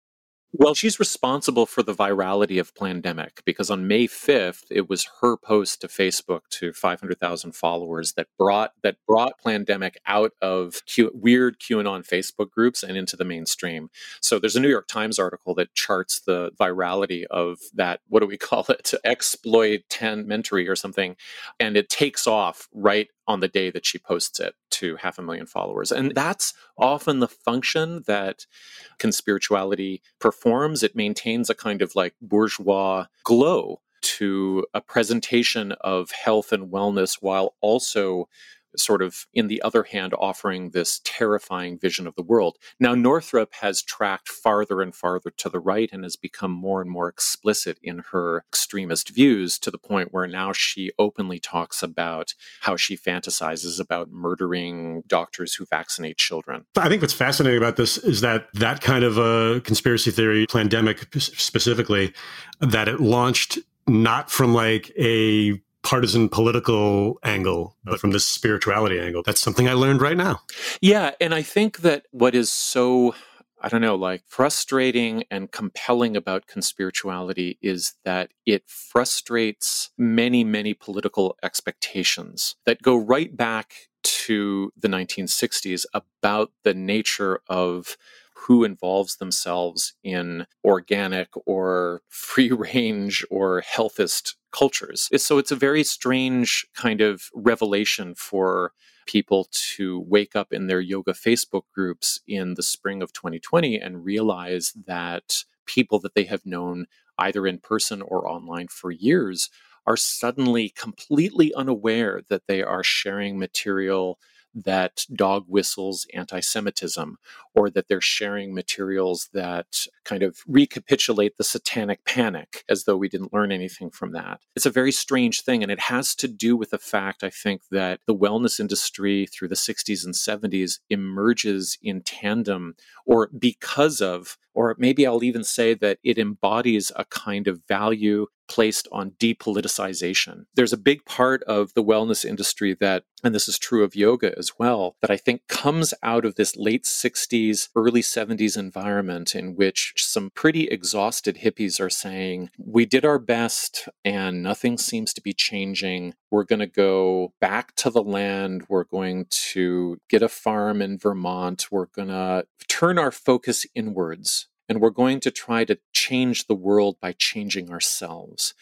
[SPEAKER 6] Well, she's responsible for the virality of Plandemic because on May 5th, it was her post to Facebook to 500,000 followers that brought that brought Plandemic out of Q, weird QAnon Facebook groups and into the mainstream. So there's a New York Times article that charts the virality of that. What do we call it? Exploit 10 mentory or something, and it takes off right on the day that she posts it to half a million followers. And that's often the function that conspirituality performs. It maintains a kind of like bourgeois glow to a presentation of health and wellness while also sort of, in the other hand, offering this terrifying vision of the world. Now, Northrup has tracked farther and farther to the right and has become more and more explicit in her extremist views to the point where now she openly talks about how she fantasizes about murdering doctors who vaccinate children.
[SPEAKER 4] I think what's fascinating about this is that that kind of a conspiracy theory, pandemic specifically, that it launched not from like a partisan political angle, but from this spirituality angle. That's something I learned right now.
[SPEAKER 6] Yeah. And I think that what is so I don't know, like frustrating and compelling about conspirituality is that it frustrates many, many political expectations that go right back to the 1960s about the nature of who involves themselves in organic or free range or healthist cultures. So it's a very strange kind of revelation for people to wake up in their yoga Facebook groups in the spring of 2020 and realize that people that they have known either in person or online for years are suddenly completely unaware that they are sharing material that dog whistles anti Semitism, or that they're sharing materials that kind of recapitulate the satanic panic as though we didn't learn anything from that. It's a very strange thing, and it has to do with the fact, I think, that the wellness industry through the 60s and 70s emerges in tandem or because of, or maybe I'll even say that it embodies a kind of value placed on depoliticization. There's a big part of the wellness industry that, and this is true of yoga as well, that I think comes out of this late 60s, early 70s environment in which some pretty exhausted hippies are saying, We did our best and nothing seems to be changing. We're going to go back to the land. We're going to get a farm in Vermont. We're going to turn our focus inwards and we're going to try to change the world by changing ourselves.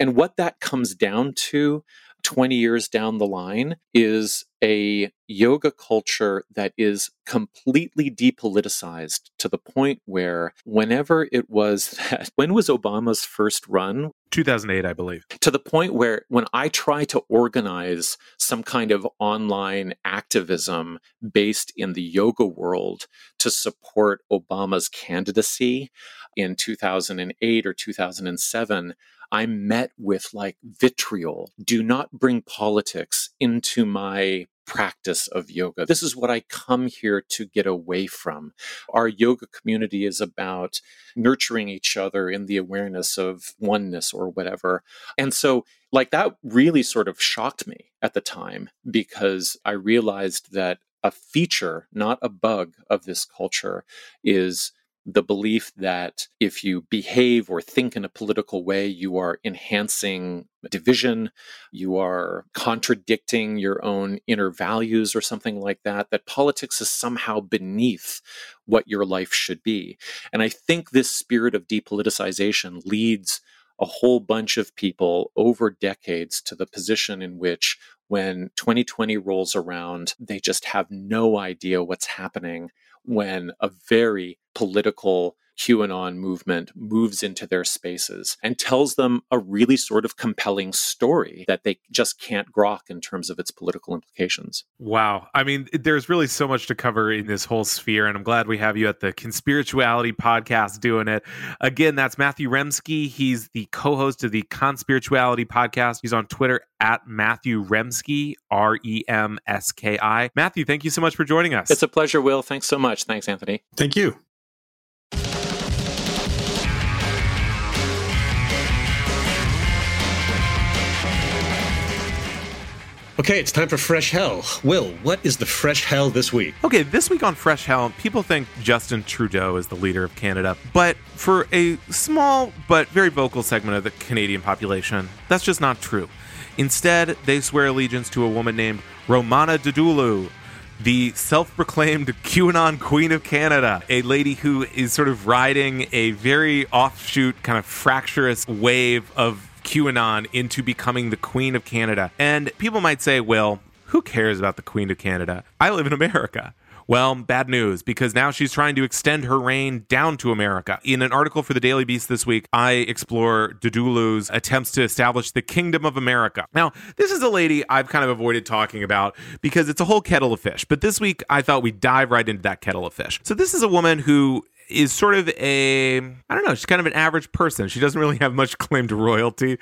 [SPEAKER 6] And what that comes down to 20 years down the line is a yoga culture that is completely depoliticized to the point where whenever it was that when was Obama's first run?
[SPEAKER 2] 2008 I believe.
[SPEAKER 6] To the point where when I try to organize some kind of online activism based in the yoga world to support Obama's candidacy in 2008 or 2007 I'm met with like vitriol. Do not bring politics into my practice of yoga. This is what I come here to get away from. Our yoga community is about nurturing each other in the awareness of oneness or whatever. And so, like, that really sort of shocked me at the time because I realized that a feature, not a bug, of this culture is the belief that if you behave or think in a political way, you are enhancing division, you are contradicting your own inner values or something like that, that politics is somehow beneath what your life should be. And I think this spirit of depoliticization leads a whole bunch of people over decades to the position in which when 2020 rolls around, they just have no idea what's happening when a very political QAnon movement moves into their spaces and tells them a really sort of compelling story that they just can't grok in terms of its political implications.
[SPEAKER 2] Wow. I mean, there's really so much to cover in this whole sphere, and I'm glad we have you at the Conspirituality podcast doing it. Again, that's Matthew Remski. He's the co host of the Conspirituality podcast. He's on Twitter at Matthew Remski, R E M S K I. Matthew, thank you so much for joining us.
[SPEAKER 6] It's a pleasure, Will. Thanks so much. Thanks, Anthony.
[SPEAKER 4] Thank you. Okay, it's time for Fresh Hell. Will, what is the Fresh Hell this week?
[SPEAKER 2] Okay, this week on Fresh Hell, people think Justin Trudeau is the leader of Canada. But for a small but very vocal segment of the Canadian population, that's just not true. Instead, they swear allegiance to a woman named Romana Didulo, the self proclaimed QAnon Queen of Canada, a lady who is sort of riding a very offshoot, kind of fractious wave of QAnon into becoming the Queen of Canada. And people might say, well, who cares about the Queen of Canada? I live in America. Well, bad news because now she's trying to extend her reign down to America. In an article for the Daily Beast this week, I explore Didulo's attempts to establish the Kingdom of America. Now, this is a lady I've kind of avoided talking about because it's a whole kettle of fish. But this week, I thought we'd dive right into that kettle of fish. So, this is a woman who is sort of a I don't know, she's kind of an average person. She doesn't really have much claim to royalty.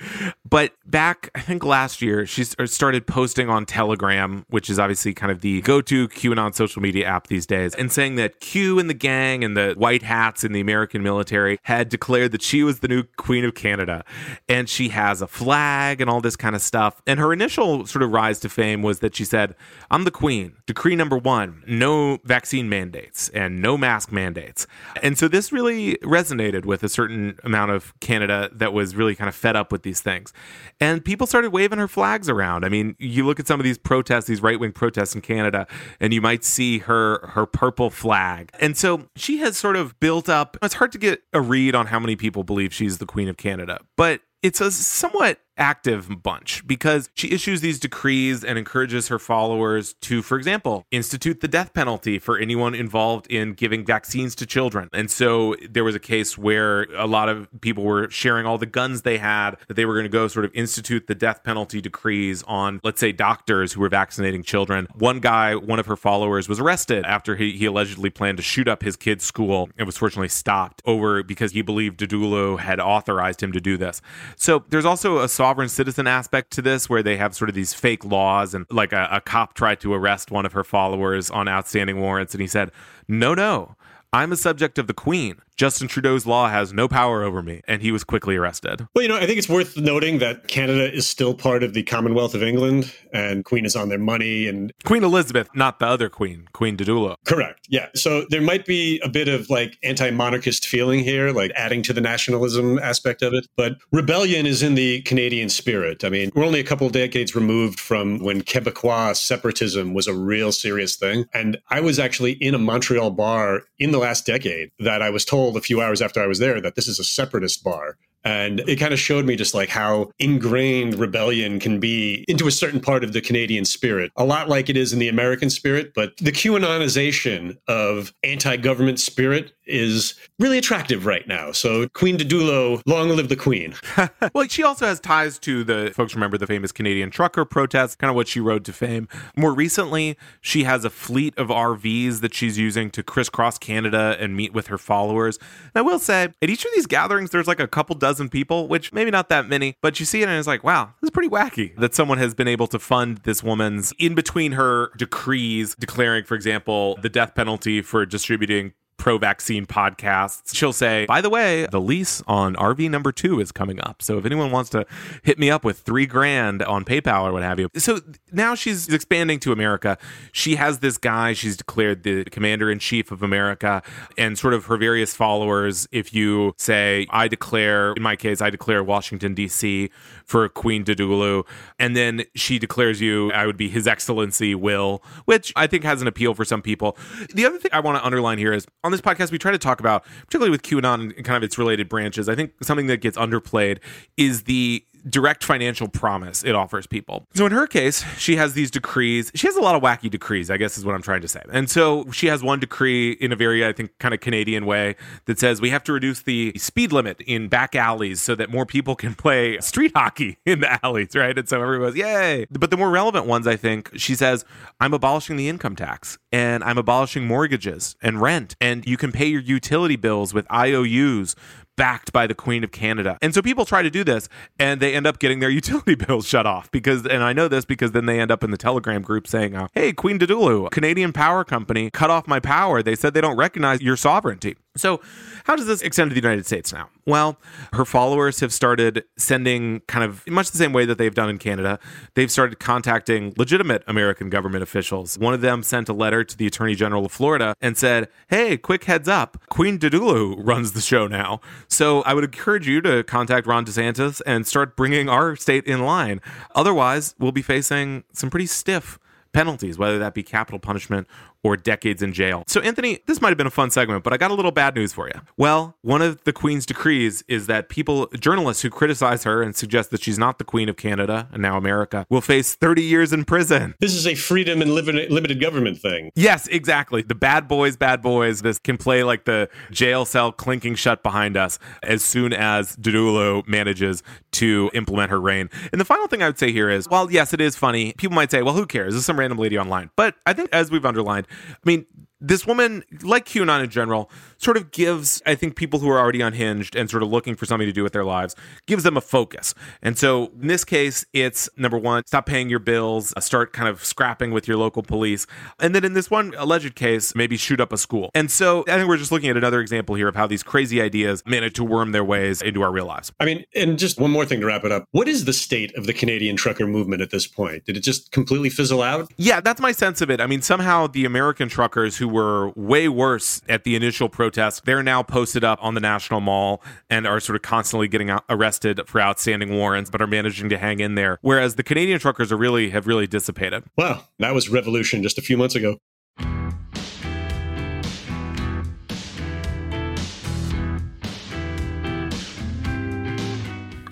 [SPEAKER 2] But back I think last year she er, started posting on Telegram, which is obviously kind of the go-to QAnon social media app these days, and saying that Q and the gang and the white hats in the American military had declared that she was the new queen of Canada. And she has a flag and all this kind of stuff. And her initial sort of rise to fame was that she said, "I'm the queen. Decree number 1, no vaccine mandates and no mask mandates." And so this really resonated with a certain amount of Canada that was really kind of fed up with these things. And people started waving her flags around. I mean, you look at some of these protests, these right-wing protests in Canada, and you might see her her purple flag. And so she has sort of built up it's hard to get a read on how many people believe she's the queen of Canada, but it's a somewhat active bunch because she issues these decrees and encourages her followers to, for example, institute the death penalty for anyone involved in giving vaccines to children. And so there was a case where a lot of people were sharing all the guns they had, that they were going to go sort of institute the death penalty decrees on, let's say, doctors who were vaccinating children. One guy, one of her followers, was arrested after he, he allegedly planned to shoot up his kid's school and was fortunately stopped over because he believed Didulo had authorized him to do this. So there's also a sovereign citizen aspect to this where they have sort of these fake laws and like a, a cop tried to arrest one of her followers on outstanding warrants and he said, no, no, I'm a subject of the queen. Justin Trudeau's law has no power over me, and he was quickly arrested.
[SPEAKER 4] Well, you know, I think it's worth noting that Canada is still part of the Commonwealth of England, and Queen is on their money. And
[SPEAKER 2] Queen Elizabeth, not the other Queen, Queen Didulo.
[SPEAKER 4] Correct. Yeah. So there might be a bit of like anti-monarchist feeling here, like adding to the nationalism aspect of it. But rebellion is in the Canadian spirit. I mean, we're only a couple of decades removed from when Quebecois separatism was a real serious thing, and I was actually in a Montreal bar in the last decade that I was told told a few hours after I was there that this is a separatist bar. And it kind of showed me just like how ingrained rebellion can be into a certain part of the Canadian spirit, a lot like it is in the American spirit. But the QAnonization of anti government spirit is really attractive right now. So Queen Didulo, long live the Queen.
[SPEAKER 2] well, she also has ties to the folks remember the famous Canadian trucker protests, kind of what she rode to fame. More recently, she has a fleet of RVs that she's using to crisscross Canada and meet with her followers. And I will say, at each of these gatherings, there's like a couple dozen people, which maybe not that many, but you see it and it's like, wow, this is pretty wacky that someone has been able to fund this woman's in between her decrees declaring, for example, the death penalty for distributing pro vaccine podcasts, she'll say, by the way, the lease on RV number two is coming up. So if anyone wants to hit me up with three grand on PayPal or what have you. So now she's expanding to America. She has this guy, she's declared the commander in chief of America, and sort of her various followers. If you say, I declare, in my case, I declare Washington, D.C. for Queen Didulo, and then she declares you, I would be His Excellency Will, which I think has an appeal for some people. The other thing I want to underline here is on this podcast, we try to talk about, particularly with QAnon and kind of its related branches, I think something that gets underplayed is the direct financial promise it offers people. So in her case, she has these decrees. She has a lot of wacky decrees, I guess is what I'm trying to say. And so she has one decree in a very, I think, kind of Canadian way that says we have to reduce the speed limit in back alleys so that more people can play street hockey in the alleys, right? And so everyone goes, yay. But the more relevant ones, I think, she says, I'm abolishing the income tax and I'm abolishing mortgages and rent. And you can pay your utility bills with IOUs backed by the Queen of Canada. And so people try to do this and they end up getting their utility bills shut off because, and I know this because then they end up in the Telegram group saying, uh, hey, Queen Didulo, Canadian Power Company cut off my power. They said they don't recognize your sovereignty. So, how does this extend to the United States now? Well, her followers have started sending kind of much the same way that they've done in Canada. They've started contacting legitimate American government officials. One of them sent a letter to the Attorney General of Florida and said, Hey, quick heads up, Queen Didulo runs the show now. So, I would encourage you to contact Ron DeSantis and start bringing our state in line. Otherwise, we'll be facing some pretty stiff penalties, whether that be capital punishment or decades in jail. So, Anthony, this might have been a fun segment, but I got a little bad news for you. Well, one of the Queen's decrees is that people, journalists who criticize her and suggest that she's not the Queen of Canada and now America, will face 30 years in prison.
[SPEAKER 4] This is a freedom and limited government thing.
[SPEAKER 2] Yes, exactly. The bad boys, bad boys, this can play like the jail cell clinking shut behind us as soon as Didulo manages to implement her reign. And the final thing I would say here is, while yes, it is funny, people might say, well, who cares? This is some random lady online. But I think as we've underlined, I mean, this woman, like QAnon in general, sort of gives, I think, people who are already unhinged and sort of looking for something to do with their lives, gives them a focus. And so in this case, it's number one, stop paying your bills, uh, start kind of scrapping with your local police. And then in this one alleged case, maybe shoot up a school. And so I think we're just looking at another example here of how these crazy ideas manage to worm their ways into our real lives.
[SPEAKER 4] I mean, and just one more thing to wrap it up. What is the state of the Canadian trucker movement at this point? Did it just completely fizzle out?
[SPEAKER 2] Yeah, that's my sense of it. I mean, somehow the American truckers who were way worse at the initial protest. They're now posted up on the National Mall and are sort of constantly getting arrested for outstanding warrants, but are managing to hang in there. Whereas the Canadian truckers are really have really dissipated.
[SPEAKER 4] Wow, that was revolution just a few months ago.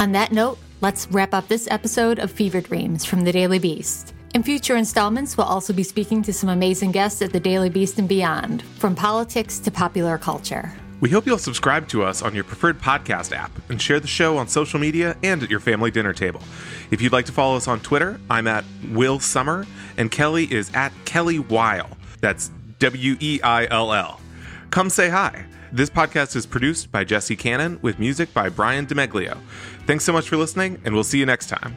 [SPEAKER 3] On that note, let's wrap up this episode of Fever Dreams from the Daily Beast. In future installments, we'll also be speaking to some amazing guests at the Daily Beast and beyond, from politics to popular culture.
[SPEAKER 2] We hope you'll subscribe to us on your preferred podcast app and share the show on social media and at your family dinner table. If you'd like to follow us on Twitter, I'm at Will Sommer and Kelly is at Kelly Weill. That's W E I L L. Come say hi. This podcast is produced by Jesse Cannon with music by Brian DeMeglio. Thanks so much for listening, and we'll see you next time.